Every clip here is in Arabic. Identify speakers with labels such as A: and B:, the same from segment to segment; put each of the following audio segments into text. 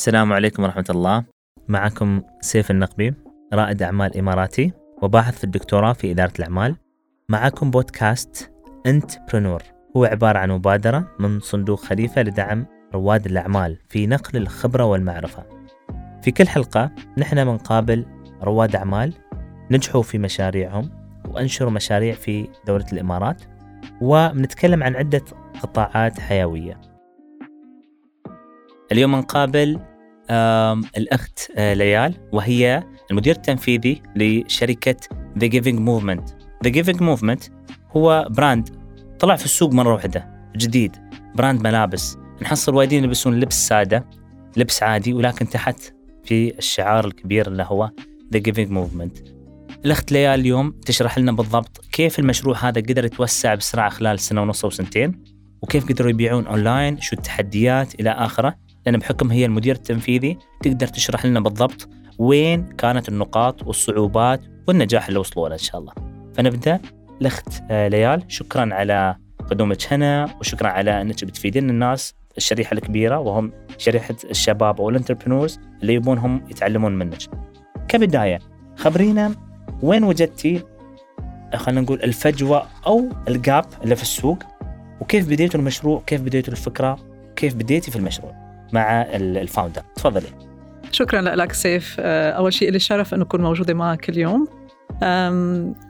A: السلام عليكم ورحمة الله. معكم سيف النقبي رائد أعمال إماراتي وباحث في الدكتوراه في إدارة الأعمال. معكم بودكاست أنت برنور هو عبارة عن مبادرة من صندوق خليفة لدعم رواد الأعمال في نقل الخبرة والمعرفة. في كل حلقة نحن بنقابل رواد أعمال نجحوا في مشاريعهم وأنشروا مشاريع في دولة الإمارات وبنتكلم عن عدة قطاعات حيوية. اليوم نقابل الأخت آه، ليال وهي المدير التنفيذي لشركة The Giving Movement. The Giving Movement هو brand طلع في السوق مرة واحدة جديد brand ملابس. نحصل وايدين يلبسون لبس سادة لبس عادي ولكن تحت في الشعار الكبير اللي هو The Giving Movement. الأخت ليال اليوم تشرح لنا بالضبط كيف المشروع هذا قدر يتوسع بسرعة خلال سنة ونص أو سنتين وكيف قدروا يبيعون أونلاين شو التحديات إلى آخره. لأن بحكم هي المدير التنفيذي تقدر تشرح لنا بالضبط وين كانت النقاط والصعوبات والنجاح اللي وصلوا له إن شاء الله. فنبدأ. الأخت آه، ليال شكرا على قدومك هنا وشكرا على أنك بتفيدين الناس الشريحة الكبيرة وهم شريحة الشباب أو ال entrepreneurs اللي يبونهم يتعلمون منك. كبداية خبرينا وين وجدتي آه، خلينا نقول الفجوة أو ال gap اللي في السوق وكيف بديتوا المشروع كيف بديتوا الفكرة كيف بديتي في المشروع؟ مع ال- founder تفضلي.
B: شكرا لك سيف. آه، أول شيء لي الشرف انه أكون موجودة معك اليوم.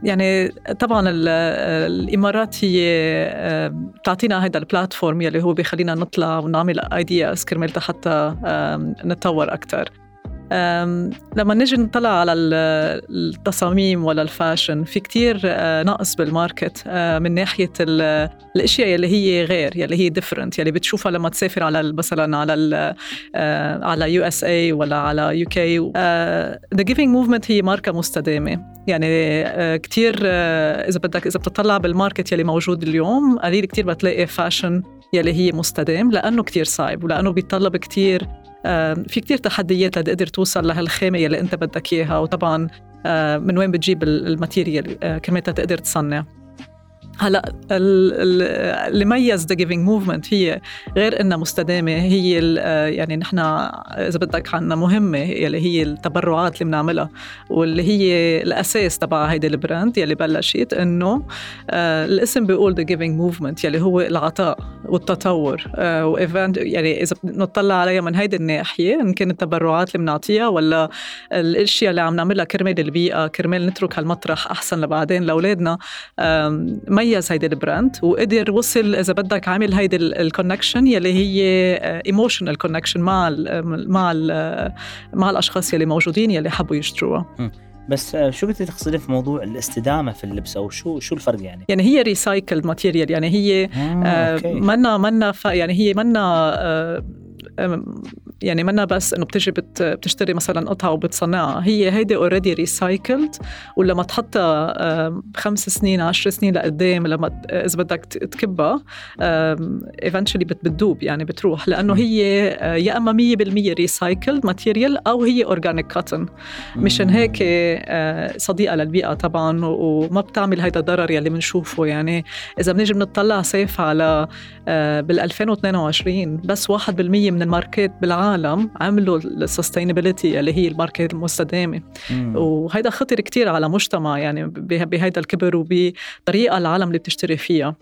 B: يعني طبعا ال- الإمارات هي بتعطينا هذا ال platform يلي هو بيخلينا نطلع ونعمل ideas كرمال حتى نتطور أكثر لما نجي نطلع على ال- التصاميم ولا ال fashion في كتير آه، نقص بال market آه، من ناحية ال- الأشياء يلي هي غير يلي هي different يلي بتشوفها لما تسافر على مثلا على ال- آه، على USA ولا على UK The Giving Movement هي ماركة مستدامة. يعني كتير إذا بدك إذا بتطلع بال market يلي موجود اليوم قليل كتير بتلاقي fashion يلي هي مستدام لأنه كتير صعب ولأنه بيتطلب كتير في كتير تحديات لتقدر توصل لهالخامة يلي أنت بدك إياها وطبعا من وين بتجيب ال- material آه، كمان تقدر تصنع. هلا ال- ال- اللي ميز The Giving Movement هي غير إنها مستدامة هي آه، يعني نحن إذا بدك عنا مهمة يلي هي التبرعات اللي بنعملها واللي هي الأساس تبع هيدي ال brand يلي بلشت إنه آه، الاسم بيقول The Giving Movement يلي هو العطاء والتطور آه، و even يعني إذا نطلع عليها من هيدي الناحية ان كانت التبرعات اللي بنعطيها ولا الأشياء اللي عم نعملها كرمال البيئة كرمال نترك هالمطرح أحسن لبعدين لأولادنا ميز هيدي ال brand وقدر وصل إذا بدك عامل هيدي ال connection يلي هي emotional connection مع ال مع ال مع الأشخاص يلي موجودين يلي حبوا يشتروها
A: بس آه، شو كنت تقصدين في موضوع الاستدامة في اللبس أو شو شو الفرق يعني؟
B: يعني هي recycled material يعني هي
A: آه،
B: آه،. منا منا ف- يعني هي منا آه، يعني منا بس إنه بتجي بت بتشتري مثلا قطعة وبتصنعها. هي هيدي already recycled ولما تحطها خمس سنين عشر سنين لقدام لما إذا بدك تكبها eventually بتدوب يعني بتروح. لأنه هي آه، يا إما 100% recycled material أو هي organic cotton مشان هيك آه، صديقة للبيئة طبعا وما بتعمل هيدا الضرر يلي بنشوفه. يعني إذا بنيجي بنطلع سيف على بال 2022 بس 1% من الماركات بالعالم عملوا ال sustainability اللي هي الماركات
A: المستدامة.
B: وهيدا خطر كتير على مجتمع يعني به- بهيدا الكبر وبطريقة العالم اللي بتشتري فيها.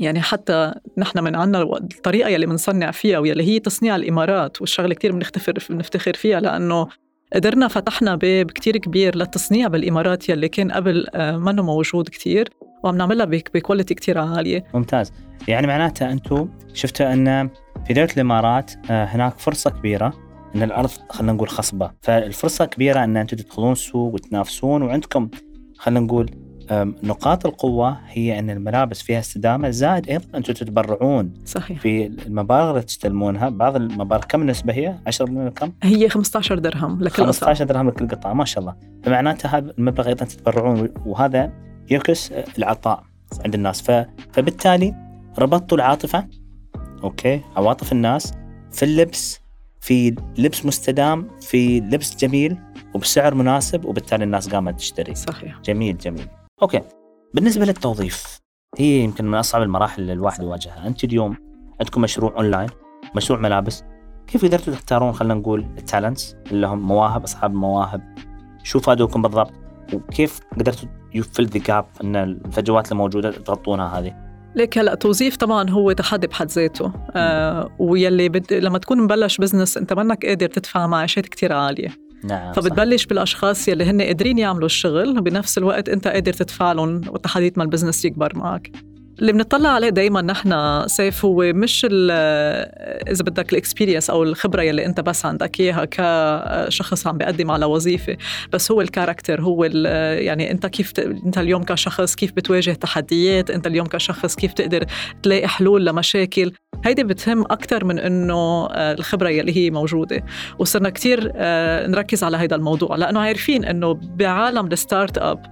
B: يعني حتى نحن من عنا الطريقة يلي بنصنع فيها واللي هي تصنيع الإمارات والشغلة كتير بنفتخر بنفتخر فيها لأنه قدرنا فتحنا باب كتير كبير للتصنيع بالإمارات يلي كان قبل آه، منه موجود كتير. وعم نعملها بك- بكواليتي كتير عالية.
A: ممتاز. يعني معناتها أنتم شفتوا أن في دولة الإمارات آه، هناك فرصة كبيرة أن الأرض خلينا نقول خصبة. فالفرصة كبيرة أن أنتم تدخلون السوق وتنافسون وعندكم خلينا نقول نقاط القوة هي أن الملابس فيها استدامة زائد أيضا أنتم تتبرعون.
B: صحيح.
A: في المبالغ اللي تستلمونها بعض المبالغ كم النسبة هي؟ 10 مليون كم؟
B: هي 15 درهم لكل قطعة.
A: 15 درهم لكل قطعة ما شاء الله. فمعناته هذا المبلغ أيضا تتبرعون وهذا يعكس العطاء عند الناس. فبالتالي ربطتوا العاطفة أوكي عواطف الناس في اللبس في لبس مستدام في لبس جميل وبسعر مناسب وبالتالي الناس قامت تشتري.
B: صحيح.
A: جميل جميل. أوكي بالنسبة للتوظيف هي يمكن من أصعب المراحل اللي الواحد يواجهها. أنت اليوم عندكم مشروع أونلاين مشروع ملابس كيف قدرتوا تختارون خلينا نقول ال talents؟ اللي هم مواهب أصحاب المواهب شو فادوكم بالضبط؟ وكيف قدرتوا يـ fill the gap إن الفجوات الموجوده تغطونها هذه.
B: ليك هلا توظيف طبعا هو تحدي بحد ذاته. آه ويلي بد... لما تكون مبلش business أنت منك قادر تدفع معاشات كتير عالية.
A: نعم
B: فبتبلش صح. بالأشخاص يلي هن قادرين يعملوا الشغل وبنفس الوقت أنت قادر تدفع لهم وتحديد ما ال business يكبر معك. اللي بنطلع عليه دائما نحن سيف هو مش إذا بدك ال experience أو الخبرة يلي أنت بس عندك إياها كشخص عم بيقدم على وظيفة بس هو ال character هو يعني أنت كيف ت... أنت اليوم كشخص كيف بتواجه تحديات أنت اليوم كشخص كيف تقدر تلاقي حلول لمشاكل؟ هيدي بتهم أكثر من إنه آه، الخبرة يلي هي موجودة. وصرنا كتير آه، نركز على هذا الموضوع لأنه عارفين إنه بعالم ال start up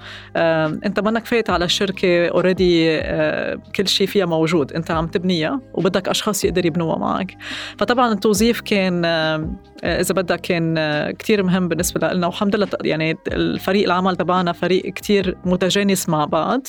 B: أنت منك فايت على الشركة already آه، كل شيء فيها موجود أنت عم تبنيها وبدك أشخاص يقدر يبنوها معك. فطبعا التوظيف كان إذا بدك كان كتير مهم بالنسبة لنا والحمد لله يعني الفريق العمل تبعنا فريق كتير متجانس مع بعض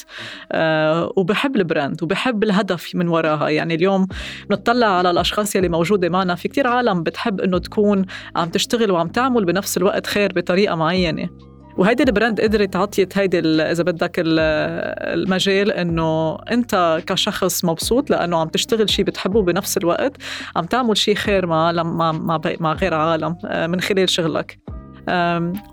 B: وبحب ال brand وبحب الهدف من وراها. يعني اليوم نطلع على الأشخاص يلي موجودة معنا. في كتير عالم بتحب إنه تكون عم تشتغل وعم تعمل بنفس الوقت خير بطريقة معينة. وهيدي ال brand قدرت عطيت هيدي إذا بدك المجال إنه أنت كشخص مبسوط لأنه عم تشتغل شيء بتحبه بنفس الوقت عم تعمل شيء خير مع مع مع, مع غير عالم آه، من خلال شغلك.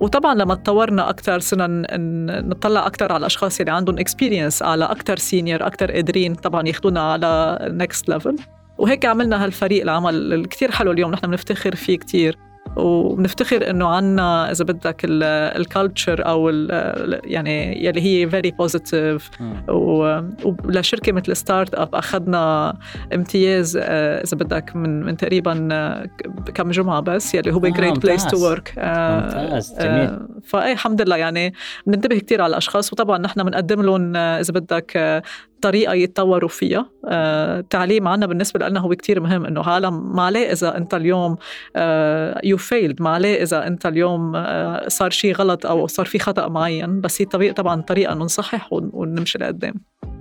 B: وطبعا لما تطورنا أكثر صرنا نطلع أكثر على الأشخاص اللي عندهم experience على أكثر senior أكثر قادرين طبعا ياخذونا على next level وهيك عملنا هالفريق العمل الكتير حلو اليوم نحن بنفتخر فيه كتير. وبنفتخر إنه عنا إذا بدك ال culture أو ال يعني يلي هي very positive ولشركه مثل start up أخذنا امتياز آه، إذا بدك من من تقريبا آه، كم جمعة بس يلي هو great place to work
A: ممتاز. جميل آه،
B: فاي الحمد لله يعني بننتبه كثير على الأشخاص. وطبعا نحن بنقدم لهم إذا بدك طريقة يتطوروا فيها. التعليم عنا بالنسبة لنا هو كتير مهم إنه عالم ما عليه إذا أنت اليوم you failed ما عليه إذا أنت اليوم آه، صار شيء غلط أو صار في خطأ معين. بس هي طريقه طبعا طريقة إنه نصحح ونمشي لقدام.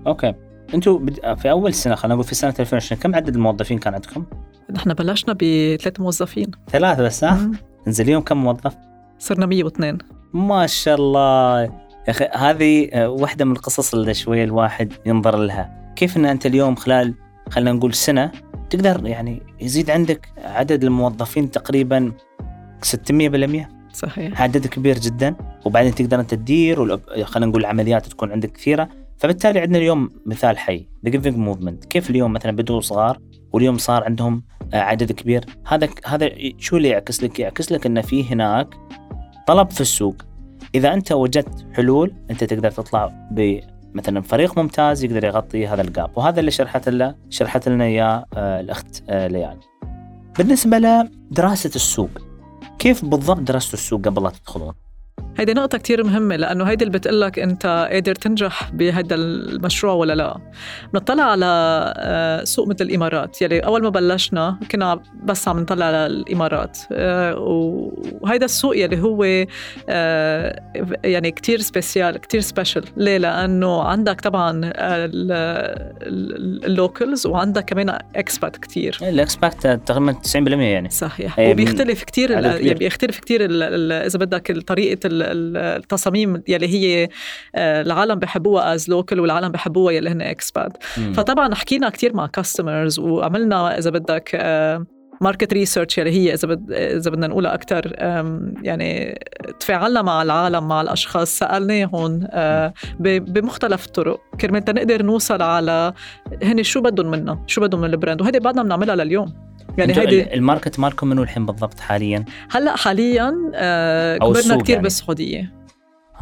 A: أوكي. أنتم في أول سنة خلينا نقول في سنة 2020 كم عدد الموظفين كان عندكم؟
B: نحن بلشنا بثلاث موظفين.
A: ثلاثة بس ها؟ انزل اليوم كم موظف؟
B: صرنا 102
A: ما شاء الله. يا أخي هذه آه، واحدة من القصص اللي شوية الواحد ينظر لها. كيف إن أنت اليوم خلال خلينا نقول سنة تقدر يعني يزيد عندك عدد الموظفين تقريبا 600%
B: صحيح.
A: عدد كبير جدا. وبعدين تقدر أنت تدير خلينا نقول العمليات تكون عندك كثيرة. فبالتالي عندنا اليوم مثال حي The Giving Movement كيف اليوم مثلا بدوا صغار واليوم صار عندهم آه، عدد كبير؟ هذا هذا شو اللي يعكس لك؟ يعكس لك إن في هناك طلب في السوق. إذا أنت وجدت حلول أنت تقدر تطلع مثلا فريق ممتاز يقدر يغطي هذا ال gap وهذا اللي شرحت لنا شرحت لنا إياه آه، الأخت آه، ليال بالنسبة لدراسة السوق كيف بالضبط درستوا السوق قبل لا تدخلون؟
B: هيدي نقطة كتير مهمة لأنه هيدي اللي بتقلك أنت قادر تنجح بهذا المشروع ولا لا. بنطلع على آه، سوق مثل الإمارات يلي أول ما بلشنا كنا بس عم نطلع على الإمارات. آه، وهيدا السوق يلي هو آه، يعني كتير special كتير special. ليه؟ لأنه عندك طبعا ال locals وعندك كمان expat كتير.
A: ال expat تقريبا 90% يعني.
B: صحيح. وبيختلف كتير يعني بيختلف كتير إذا بدك طريقة التصاميم يلي هي آه، العالم بحبوها as local والعالم بحبوها يلي هن expat فطبعا حكينا كثير مع customers وعملنا إذا بدك market research يلي هي إذا بد... إذا بدنا نقولها أكثر يعني تفاعلنا مع العالم مع الأشخاص سالناهم بمختلف الطرق. كرمال نقدر نوصل على هن شو بدهم منا شو بدهم من ال brand. وهذه بعدنا بنعملها لليوم.
A: يعني هيدي ال market مالكم منو الحين بالضبط حاليا؟
B: هلأ حاليا آه كبرنا كثير يعني. بالسعودية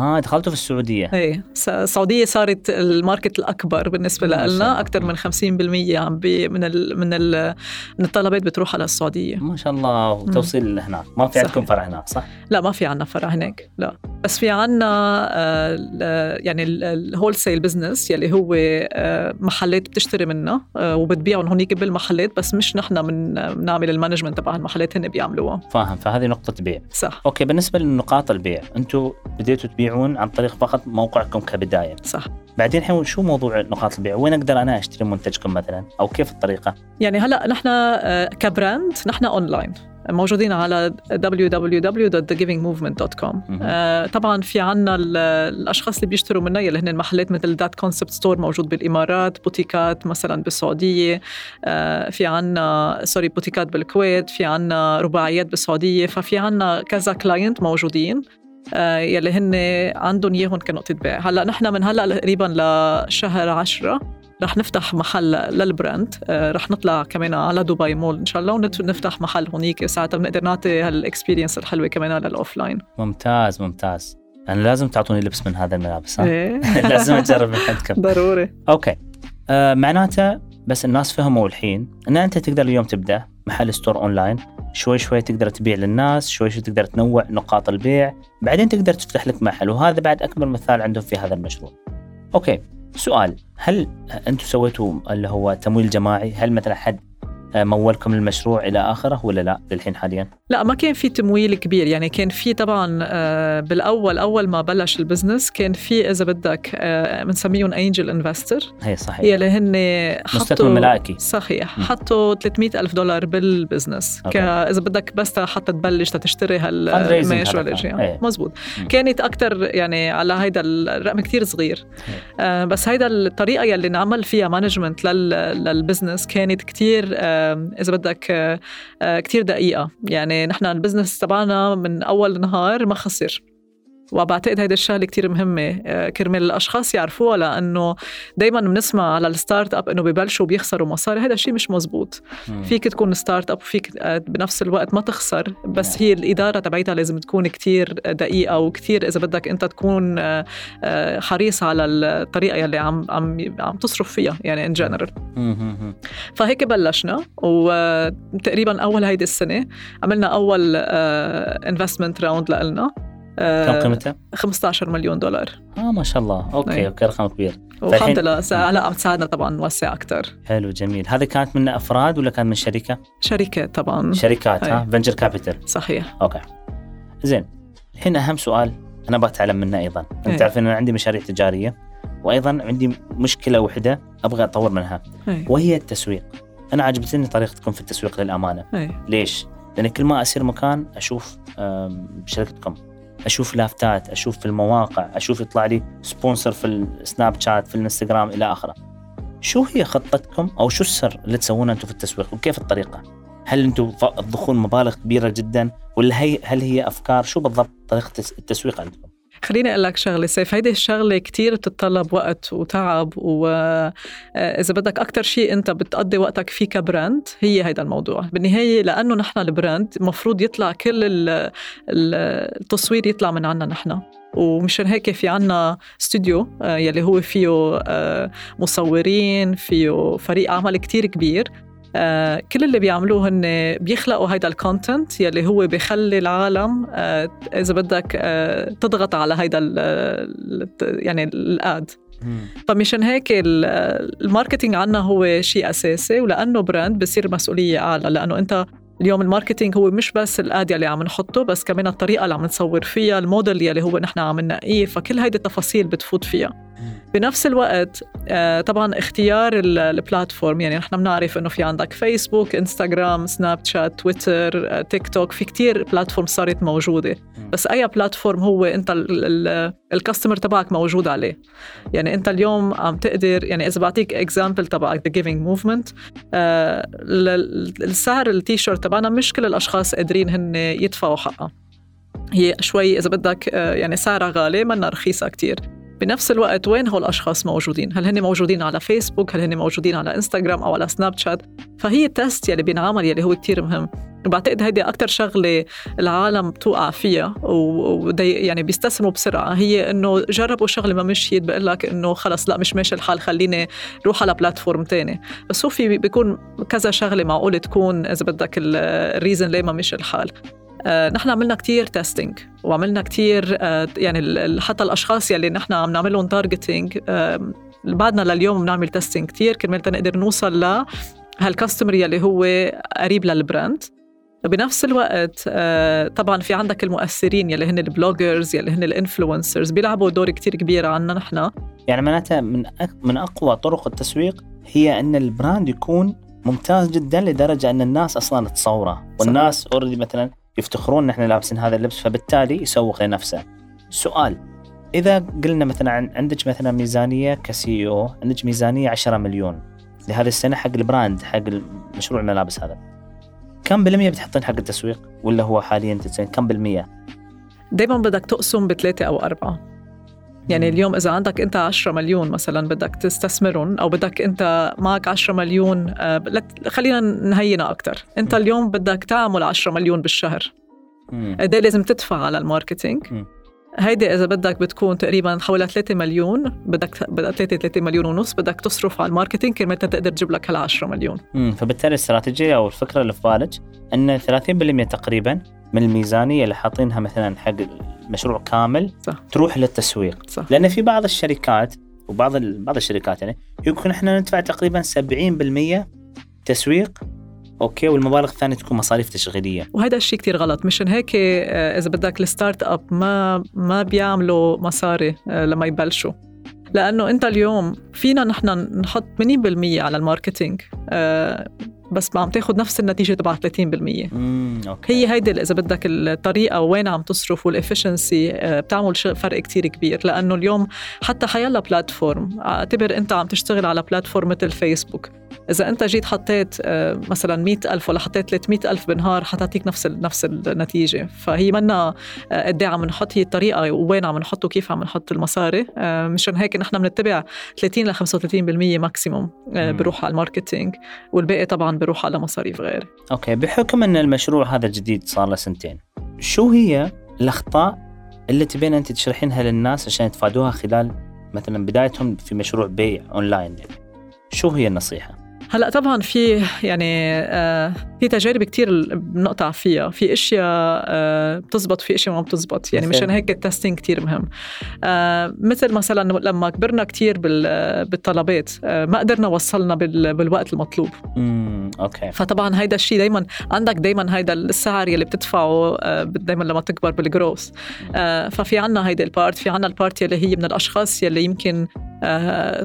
A: آه دخلتوا في السعودية.
B: إيه السعودية صارت ال market الأكبر بالنسبة لنا أكثر من 50% عم بي من ال من ال من الطلبات بتروح على السعودية.
A: ما شاء الله وتوصيل لهناك ما في عندكم فرع هناك صح؟
B: لا ما في عندنا فرع هناك لا. بس في عندنا آه يعني ال wholesale business يلي هو آه محلات بتشتري منا آه وبتبيعهم هونيك بالمحلات بس مش نحن من بنعمل ال management تبع المحلات هن بيعملوها.
A: فاهم. فهذه نقطة بيع.
B: صح.
A: أوكي بالنسبة لنقاط البيع أنتم بديتوا تبيعون عن طريق فقط موقعكم كبداية.
B: صح.
A: بعدين الحين شو موضوع نقاط البيع؟ وين أقدر أنا أشتري منتجكم مثلا؟ أو كيف الطريقة؟
B: يعني هلا نحن آه، ك brand نحن أونلاين موجودين على www.thegivingmovement.com آه طبعا في عنا الأشخاص اللي بيشتروا منا اللي هن محلات مثل ذات concept store موجود بالإمارات بوتيكات مثلا بالسعودية آه في عنا سوري بوتيكات بالكويت في عنا رباعيات بالسعودية ففي عنا كذا client موجودين. يلي هن عندهم اياهم كنقطه بيع هلأ نحن من هلأ تقريبا لشهر عشرة رح نفتح محل لل brand. آه، رح نطلع كمان على دبي مول إن شاء الله ونفتح محل هونيك ساعتها. بنقدر نعطي هال experience الحلوة كمان لل offline
A: ممتاز ممتاز. أنا لازم تعطوني لبس من هذا الملابس ها إيه. لازم أجرب من عندكم.
B: ضروري.
A: أوكي. آه معناته بس الناس فهموا الحين إن أنت تقدر اليوم تبدأ محل store online شوي شوي تقدر تبيع للناس شوي شوي تقدر تنوع نقاط البيع بعدين تقدر تفتح لك محل وهذا بعد أكبر مثال عندهم في هذا المشروع. أوكي سؤال هل أنتم سويتوا اللي هو تمويل جماعي؟ هل مثلا حد مولكم المشروع إلى آخره ولا لا للحين حاليا؟
B: لا ما كان في تمويل كبير. يعني كان في طبعا آه، بالأول أول ما بلش ال business كان في إذا بدك آه، بنسميهم angel investor
A: هي صحيح.
B: يلي هن
A: حطوا ملائكي.
B: صحيح. م. حطوا 300 ألف دولار بال business. إذا بدك بس حتى تبلش تشتري ولا شيء مزبوط. م. كانت أكثر يعني على هيدا الرقم كثير صغير. آه بس هيدا الطريقة يلي نعمل فيها management لل business كانت كثير إذا بدك آه، آه، كتير دقيقة. يعني نحن ال business تبعنا من أول نهار ما خسر. وبعتقد هيدا الشغلة كتير مهمة. آه، كرمال الأشخاص يعرفوها لأنه دائما بنسمع على ال startup إنه ببلشوا بيخسروا مصاري. هذا الشيء مش مزبوط. مم. فيك تكون startup وفيك آه، بنفس الوقت ما تخسر. بس نعم. هي الإدارة تبعيتها لازم تكون كتير دقيقة وكتير إذا بدك أنت تكون آه، حريص على الطريقة يلي عم عم عم تصرف فيها يعني in general فهيك بلشنا وتقريبا أول هيدي السنة عملنا أول investment round لنا
A: كم قيمتها؟
B: 15 مليون دولار.
A: آه ما شاء الله. أوكي أي. أوكي رقم كبير.
B: والحمد لله عم تساعدنا طبعا نوسع أكثر.
A: حلو جميل. هذه كانت من أفراد ولا كانت من شركة؟
B: شركات طبعا.
A: شركات ها؟ فنجر Capital
B: صحيح.
A: أوكي. زين الحين أهم سؤال أنا بتعلم منه أيضا. أنت تعرف إن أنا عندي مشاريع تجارية وأيضا عندي مشكلة وحدة أبغى أطور منها. أي. وهي التسويق. أنا عجبتني طريقتكم في التسويق للأمانة. أي. ليش؟ لأن كل ما أسير مكان أشوف شركتكم. أشوف لافتات أشوف في المواقع أشوف يطلع لي sponsor في السناب شات في الإنستغرام إلى آخره. شو هي خطتكم أو شو السر اللي تسوونه أنتم في التسويق؟ وكيف الطريقة؟ هل أنتم تضخون مبالغ كبيرة جدا؟ ولا هي هل هي أفكار؟ شو بالضبط طريقة التسويق عندكم؟
B: خليني أقول لك شغلة سيف هيدي الشغلة كتير بتتطلب وقت وتعب واذا آه، بدك أكثر شيء أنت بتقضي وقتك فيه ك brand هي هيدا الموضوع. بالنهاية لأنه نحن ال brand المفروض يطلع كل التصوير يطلع من عنا نحن. ومشان هيك في عنا استوديو آه، يلي هو فيه آه، مصورين فيه فريق عمل كتير كبير. آه كل اللي بيعملوه هن بيخلقوا هيدا ال content يلي هو بيخلي العالم آه إذا بدك آه تضغط على هيدا ال يعني ال ad. فمشان هيك ال marketing عنا هو شيء أساسي ولأنه brand بصير مسؤولية أعلى لأنه أنت اليوم ال marketing هو مش بس ال ad يلي عم نحطه بس كمان الطريقة اللي عم نصور فيها الموديل يلي هو نحن عم ننقيه فكل هيدي التفاصيل بتفوت فيها. بنفس الوقت آه، طبعا اختيار ال platform يعني نحن بنعرف إنه في عندك فيسبوك انستغرام سناب شات تويتر تيك توك في كتير platform صارت موجودة. بس أي platform هو أنت ال customer تبعك موجود عليه. يعني أنت اليوم عم تقدر يعني إذا بعطيك example تبعك The Giving Movement السعر التيشيرت تبعنا مش كل الأشخاص قادرين هن يدفعوا حقها. هي شوي إذا بدك آه، يعني سعرها غالي منا رخيصة كتير. بنفس الوقت وين هول الأشخاص موجودين؟ هل هن موجودين على فيسبوك هل هن موجودين على انستغرام أو على سناب شات فهي ال test يلي بينعمل يلي هو كتير مهم. وبعتقد هيدي أكتر شغلة العالم بتوقع فيها ودي يعني بيستسلموا بسرعة. هي إنه جربوا شغلة ما مشيت بقول لك إنه خلص لا مش ماشي الحال خليني روح على platform تاني. بس هو في بيكون كذا شغلة معقول تكون إذا بدك ال reason ليه ما مشي الحال. نحن عملنا كتير testing وعملنا كتير آه، يعني حتى الأشخاص يلي نحن عم نعمل لهم targeting بعدنا لليوم بنعمل testing كتير كرمال نقدر نوصل ل هال customer يلي هو قريب لل brand بنفس الوقت آه، طبعا في عندك المؤثرين يلي هن ال bloggers يلي هن ال influencers بيلعبوا دور كتير كبير عنا نحن.
A: يعني معناتها من من أقوى طرق التسويق هي إن ال brand يكون ممتاز جدا لدرجة إن الناس أصلا تصوره. والناس already مثلا يفتخرون إن إحنا لابسين هذا اللبس فبالتالي يسوق لنفسه. سؤال إذا قلنا مثلا عن عندك مثلا ميزانية X أو عندك ميزانية 10 مليون لهذه السنة حق ال brand حق مشروع الملابس هذا. كم بالمية بتحطين حق التسويق ولا هو حاليا كم بالمية؟
B: دائما بدك تقسم بثلاثة أو أربعة يعني اليوم إذا عندك أنت 10 مليون مثلا بدك تستثمرهم أو بدك أنت معك 10 مليون آه، خلينا نهينا أكثر أنت اليوم بدك تعمل 10 مليون بالشهر. قد إيه لازم تدفع على ال marketing؟ هيدي إذا بدك بتكون تقريبا حوالي 3 مليون بدك بدك 3 3 مليون ونص بدك تصرف على ال marketing كرمال تقدر تجيب لك هال 10 مليون.
A: امم فبالتالي الإستراتيجية أو الفكرة اللي في بالك إن 30% تقريبا من الميزانية اللي حاطينها مثلا حق المشروع كامل صح. تروح للتسويق صح. لأن في بعض الشركات وبعض بعض الشركات يعني يمكن إحنا ندفع تقريبا 70% تسويق okay والمبالغ الثانية تكون مصاريف تشغيلية
B: وهذا الشيء كتير غلط مشان هيك آه، إذا بدك ال start up ما ما بيعملوا مصاري آه، لما يبلشوا لأنه أنت اليوم فينا نحن نحط 80% على ال marketing آه، بس ما عم تاخذ نفس النتيجة تبع 30%
A: مم. okay.
B: هي هيدي إذا بدك الطريقة وين عم تصرف وال efficiency بتعمل فرق كتير كبير لأنه اليوم حتى حيلا platform أعتبر أنت عم تشتغل على platform مثل فيسبوك إذا أنت جيت حطيت آه، مثلا مئة ألف ولا حطيت 300 ألف بنهار حتعطيك نفس نفس النتيجة فهي منا آه، قد إيه عم نحط هي الطريقة وين عم نحط وكيف عم نحط المصاري آه، مشان هيك نحن بنتبع 30 ل 35% maximum بروح على ال marketing والباقي طبعا بروح على مصاريف غير
A: okay بحكم أن المشروع هذا جديد صار له سنتين شو هي الأخطاء اللي تبين أنت تشرحينها للناس عشان يتفادوها خلال مثلا بدايتهم في مشروع بيع أونلاين يعني. شو هي النصيحة؟
B: هلا طبعا في يعني آه في تجارب كتير بنقطع فيها. في إشياء آه بتزبط في إشياء ما بتزبط. يعني مشان هيك ال testing كتير مهم. آه مثل مثلا لما كبرنا كتير بالطلبات ما قدرنا وصلنا بالوقت المطلوب.
A: امم okay.
B: فطبعا هيدا الشيء دايما عندك دايما هيدا السعر يلي بتدفعه دايما لما تكبر بالجروس آه ففي عنا هيدا ال part في عنا ال part يلي هي من الأشخاص يلي يمكن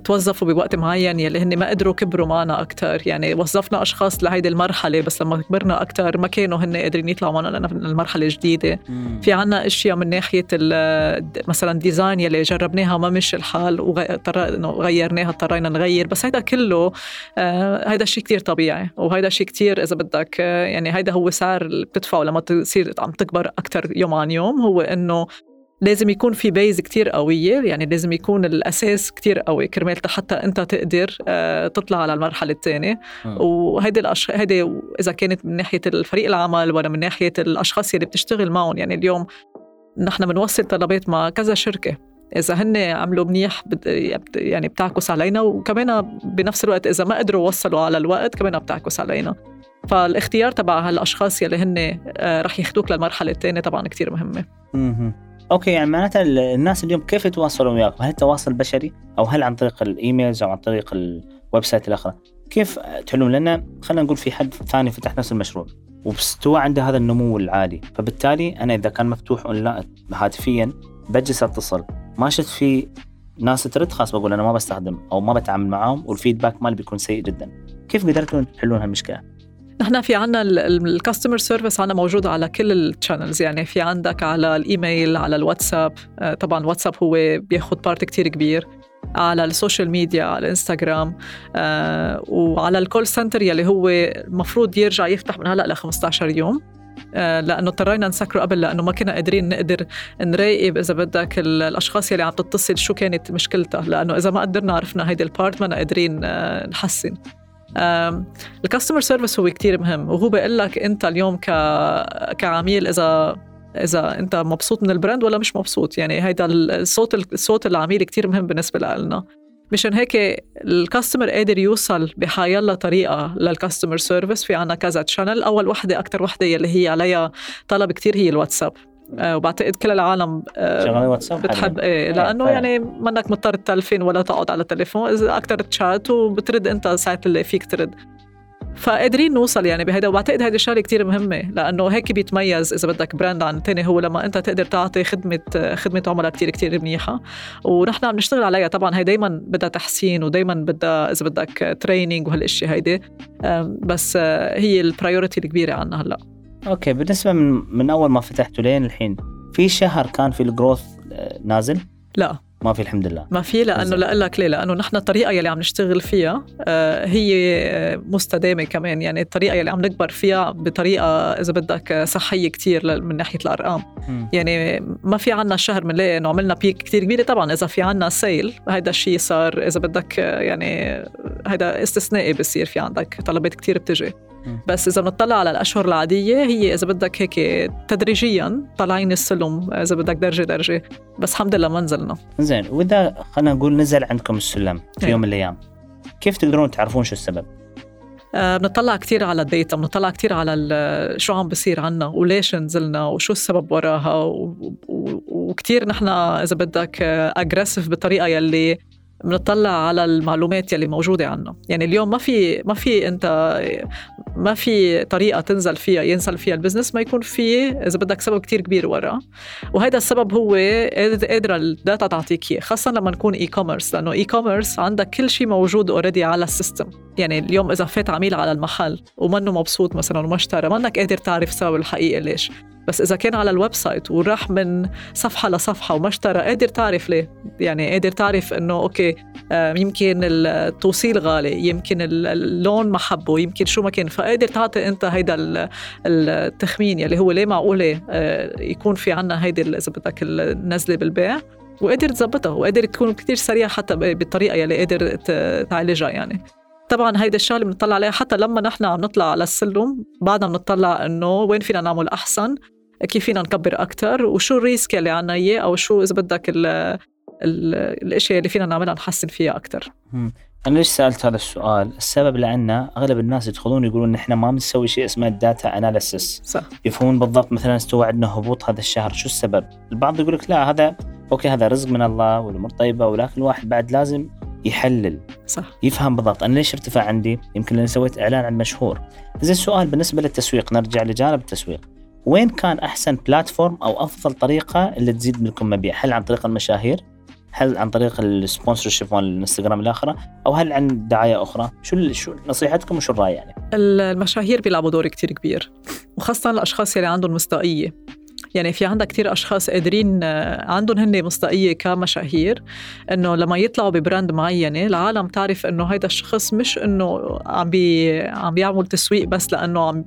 B: توظفوا بوقت معين يلي هن ما قدروا كبروا معنا أكثر يعني وظفنا أشخاص لهيدي المرحلة بس لما كبرنا أكثر ما كانوا هن قادرين يطلعوا معنا للمرحله الجديدة. مم. في عنا أشياء من ناحية مثلا design يلي جربناها وما مشي الحال وغيرناها اضطرينا نغير. بس هيدا كله آه هيدا شيء كتير طبيعي وهيدا شيء كتير إذا بدك آه يعني هيدا هو سعر اللي بتدفعه لما تصير عم تكبر أكثر يوم عن يوم هو إنه لازم يكون في base كتير قوية يعني لازم يكون الأساس كتير قوي كرمال حتى أنت تقدر آه، تطلع على المرحلة الثانية. وهيدي الأش... هيدي إذا كانت من ناحية الفريق العمل ولا من ناحية الأشخاص اللي بتشتغل معهم. يعني اليوم نحن بنوصل طلبات مع كذا شركة. إذا هن عملوا منيح يعني بتعكس علينا وكمان بنفس الوقت إذا ما قدروا يوصلوا على الوقت كمان بتعكس علينا. فالاختيار تبع هالأشخاص يلي هن آه، رح ياخذوك للمرحلة الثانية طبعا كتير مهمة.
A: okay يعني معناتها الناس اليوم كيف يتواصلون وياكم؟ هل تواصل بشري أو هل عن طريق ال emails أو عن طريق ال website الأخرى؟ كيف تحلون؟ لأن خلينا نقول في حد ثاني فتح نفس المشروع وبستوى عنده هذا النمو العالي، فبالتالي أنا إذا كان مفتوح اونلاين هاتفيا بجلس أتصل، ما شفت في ناس ترد خلاص بقول أنا ما بستخدم أو ما بتعامل معاهم وال feedback مالي بيكون سيء جدا. كيف قدرتوا تحلون هالمشكلة؟
B: نحن في عنا ال customer service عنا موجود على كل ال channels يعني في عندك على الإيميل على الواتساب. آه، طبعا الواتساب هو بياخذ part كتير كبير. على ال social media على الانستغرام آه وعلى ال call center يلي هو المفروض يرجع يفتح من هلأ ل 15 يوم. آه لأنه اضطرينا نسكره قبل لأنه ما كنا قادرين نقدر نراقب إذا بدك الأشخاص يلي عم تتصل شو كانت مشكلتها. لأنه إذا ما قدرنا عرفنا هيدي ال part ما قادرين نحسن. ال customer service هو كتير مهم وهو بيقول لك أنت اليوم ك كعميل إذا إذا أنت مبسوط من ال brand ولا مش مبسوط. يعني هيدا الصوت الصوت العميل كتير مهم بالنسبة لنا. مشان هيك ال customer قادر يوصل بحيالله طريقة لل customer service في عنا كذا channel أول وحدة أكثر وحدة يلي هي عليها طلب كتير هي الواتساب. وبعتقد كل العالم
A: آه، شغالين واتساب
B: بتحب إيه لأنه يعني منك مضطر تلفين ولا تقعد على التليفون إذا أكثر تشات وبترد أنت ساعه اللي فيك ترد. فقادرين نوصل يعني بهيدا وبعتقد هيدي الشغله كتير مهمة لأنه هيك بيتميز إذا بدك brand عن تاني هو لما أنت تقدر تعطي خدمة خدمة عملاء كتير كتير منيحة. ونحن عم نشتغل عليها طبعا هي دائما بدها تحسين ودائما بدها إذا بدك training وهالاشياء هيدي. بس هي ال priority الكبيرة عنا هلأ.
A: okay بالنسبة من من أول ما فتحتوا لين الحين في شهر كان في ال growth نازل؟
B: لا.
A: ما في الحمد لله.
B: ما في لأنه لاقول لك ليه لأنه نحن الطريقة يلي عم نشتغل فيها آه، هي مستدامة كمان. يعني الطريقة يلي عم نكبر فيها بطريقة إذا بدك صحية كتير من ناحية الأرقام. م. يعني ما في عنا شهر بنلاقي انه عملنا peak كتير كبيرة. طبعا إذا في عنا sale هيدا الشيء صار إذا بدك يعني هيدا استثنائي بصير في عندك طلبات كتير بتجي. بس إذا بنطلع على الأشهر العادية هي إذا بدك هيك تدريجيا طالعين السلم إذا بدك درجة درجة. بس الحمد لله ما نزلنا.
A: زين وإذا خلينا نقول نزل عندكم السلم في يوم من الأيام كيف تقدرون تعرفون شو السبب؟
B: آه بنطلع كثير على ال data بنطلع كثير على شو عم بصير عنا وليش نزلنا وشو السبب وراها وكثير نحن إذا بدك aggressive بالطريقة يلي بنطلع على المعلومات يلي موجودة عنا. يعني اليوم ما في ما في أنت ما في طريقة تنزل فيها ينزل فيها ال business ما يكون في إذا بدك سبب كتير كبير ورا. وهذا السبب هو قادرة ال data تعطيك إياه خاصة لما نكون e-commerce لأنه e-commerce عندك كل شيء موجود already على ال system. يعني اليوم إذا فات عميل على المحل ومنه مبسوط مثلا وما اشترى منك قادر تعرف السبب الحقيقي ليش. بس إذا كان على ال website وراح من صفحة لصفحة وما اشترى قادر تعرف ليه؟ يعني قادر تعرف إنه okay يمكن التوصيل غالي يمكن اللون ما حبه يمكن شو ما كان فقادر تعطي أنت هيدا التخمين يلي هو ليه معقوله آه، يكون في عنا هيدي إذا بدك النزلة بالبيع؟ وقادر تظبطها وقادر تكون كتير سريع حتى بالطريقة يلي قادر تعالجها يعني. طبعا هيدا الشغلة بنطلع عليها حتى لما نحن عم نطلع على السلم بعدنا بنطلع إنه وين فينا نعمل أحسن؟ كيف فينا نكبر أكتر وشو ال risk اللي عنا إياه أو شو إذا بدك ال ال الأشياء اللي فينا نعملها نحسن فيها أكتر.
A: أنا ليش سألت هذا السؤال؟ السبب لأن أغلب الناس يدخلون يقولون نحن ما بنسوي شيء اسمه ال data analysis
B: صح.
A: يفهمون بالضبط مثلا استوى عندنا هبوط هذا الشهر شو السبب؟ البعض يقول لك لا هذا okay هذا رزق من الله والأمور طيبة ولكن الواحد بعد لازم يحلل.
B: صح.
A: يفهم بالضبط. أنا ليش ارتفع عندي؟ يمكن لأني سويت إعلان عن مشهور. زي السؤال بالنسبة للتسويق نرجع لجانب التسويق. وين كان أحسن platform أو أفضل طريقة اللي تزيد منكم مبيع؟ هل عن طريق المشاهير؟ هل عن طريق ال sponsorship مال الانستغرام الآخرة أو هل عن دعاية أخرى؟ شو شو نصيحتكم وشو الرأي يعني؟
B: المشاهير بيلعبوا دور كتير كبير وخاصة الأشخاص اللي عندهم مصداقية يعني في عندك كتير أشخاص قادرين آه، عندهم هن مصداقية كمشاهير إنه لما يطلعوا ب brand معينة العالم تعرف إنه هيدا الشخص مش إنه عم بي عم بيعمل تسويق بس لأنه عم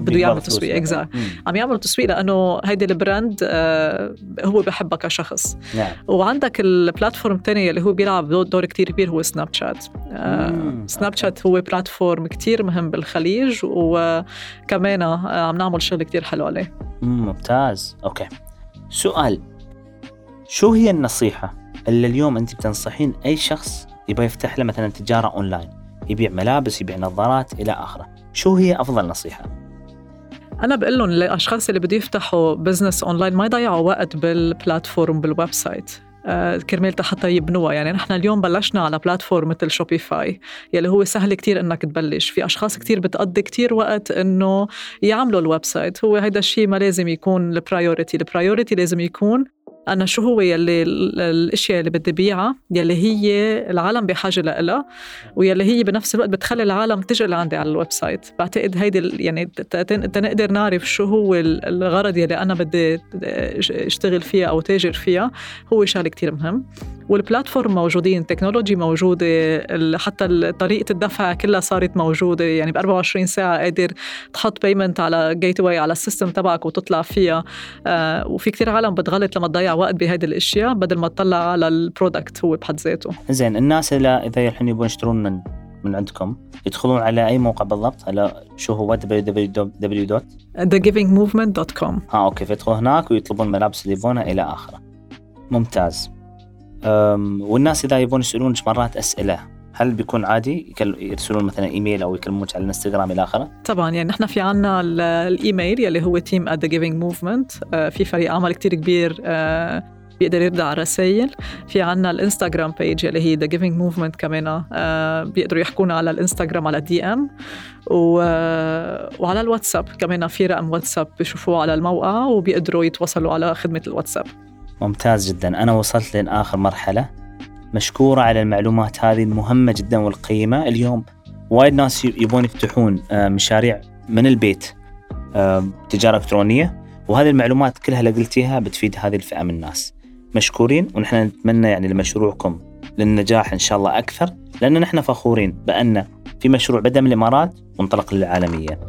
B: بده يعمل تسويق exact عم يعمل تسويق لأنه هيدي ال brand آه، هو بحبها كشخص.
A: نعم.
B: وعندك ال platform الثاني اللي هو بيلعب دور كتير كبير هو سناب شات سناب شات هو platform كتير مهم بالخليج وكمان آه، عم نعمل شغل كتير حلو عليه.
A: ممتاز. okay. سؤال. شو هي النصيحة اللي اليوم أنت بتنصحين أي شخص يبغى يفتح له مثلا تجارة أونلاين؟ يبيع ملابس يبيع نظارات إلى آخره. شو هي أفضل نصيحة؟
B: أنا بقول لهم للاشخاص اللي بده يفتحوا business online ما يضيعوا وقت بال platform بال website كرمال حتى يبنوها. يعني نحن اليوم بلشنا على platform مثل Shopify يلي هو سهل كتير إنك تبلش. في أشخاص كتير بتقضي كتير وقت إنه يعملوا ال website. هو هيدا الشيء ما لازم يكون ال priority ال priority لازم يكون أنا شو هو يلي الأشياء اللي بدي بيعها؟ يلي هي العالم بحاجة لها ويلي هي بنفس الوقت بتخلي العالم تجي لعندي على ال website. بعتقد هيدي يعني تنقدر نعرف شو هو الغرض يلي أنا بدي إشتغل فيها أو تاجر فيها. هو شغلة كتير مهم. وال platform موجودين ال technology موجودة حتى طريقة الدفع كلها صارت موجودة. يعني ب 24 ساعة قادر تحط payment على gateway على ال system تبعك وتطلع فيها. آه وفي كتير عالم بتغلط لما تضيع وقت بهيدي الأشياء بدل ما تطلع على ال product هو بحد ذاته.
A: زين الناس اللي إذا الحين يبغون يشترون من من عندكم يدخلون على أي موقع بالضبط؟ على شو هو؟ www.
B: thegivingmovement.com
A: آه okay فيدخلوا هناك ويطلبون الملابس اللي يبونها إلى آخره. ممتاز. والناس إذا يبون يسألونك مرات أسئلة هل بيكون عادي يرسلون مثلا إيميل أو يكلمونك على الإنستغرام إلى آخره؟
B: طبعا يعني نحن في عنا الإيميل يلي هو team at The Giving Movement في فريق عمل كتير كبير آه، بيقدر يرد على الرسائل. في عنا الإنستغرام page اللي هي The Giving Movement كمان آه بيقدروا يحكونا على الإنستغرام على DM و... وعلى الواتساب كمان في رقم واتساب بيشوفوه على الموقع وبيقدروا يتواصلوا على خدمة الواتساب.
A: ممتاز جدا. أنا وصلت لين آخر مرحلة. مشكورة على المعلومات هذه المهمة جدا والقيمة. اليوم وايد ناس يبون يفتحون آه، مشاريع من البيت آه، تجارة إلكترونية وهذه المعلومات كلها اللي قلتيها بتفيد هذه الفئة من الناس. مشكورين ونحن نتمنى يعني لمشروعكم للنجاح إن شاء الله أكثر لأن نحن فخورين بأن في مشروع بدأ من الإمارات وانطلق للعالمية.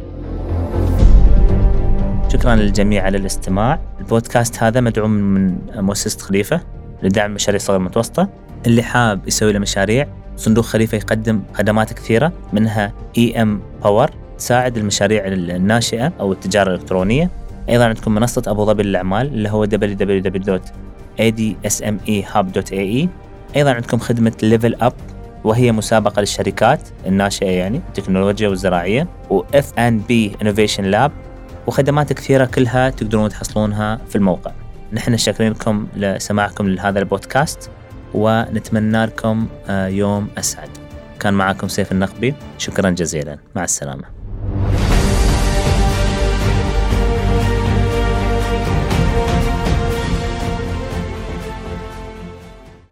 A: شكرا للجميع على الاستماع، البودكاست هذا مدعوم من مؤسسة خليفة لدعم المشاريع الصغيره والمتوسطه، اللي حاب يسوي له مشاريع صندوق خليفة يقدم خدمات كثيرة منها Empower تساعد المشاريع الناشئة أو التجارة الإلكترونية. أيضا عندكم منصة أبو ظبي للأعمال اللي هو www.adsmehub.ae أيضا عندكم خدمة Level Up وهي مسابقة للشركات الناشئة يعني التكنولوجيا والزراعية و F&B Innovation Lab وخدمات كثيرة كلها تقدرون تحصلونها في الموقع. نحن شاكرين لكم لسماعكم لهذا البودكاست. ونتمنى لكم آه، يوم أسعد. كان معكم سيف النقبي شكرا جزيلا مع السلامة.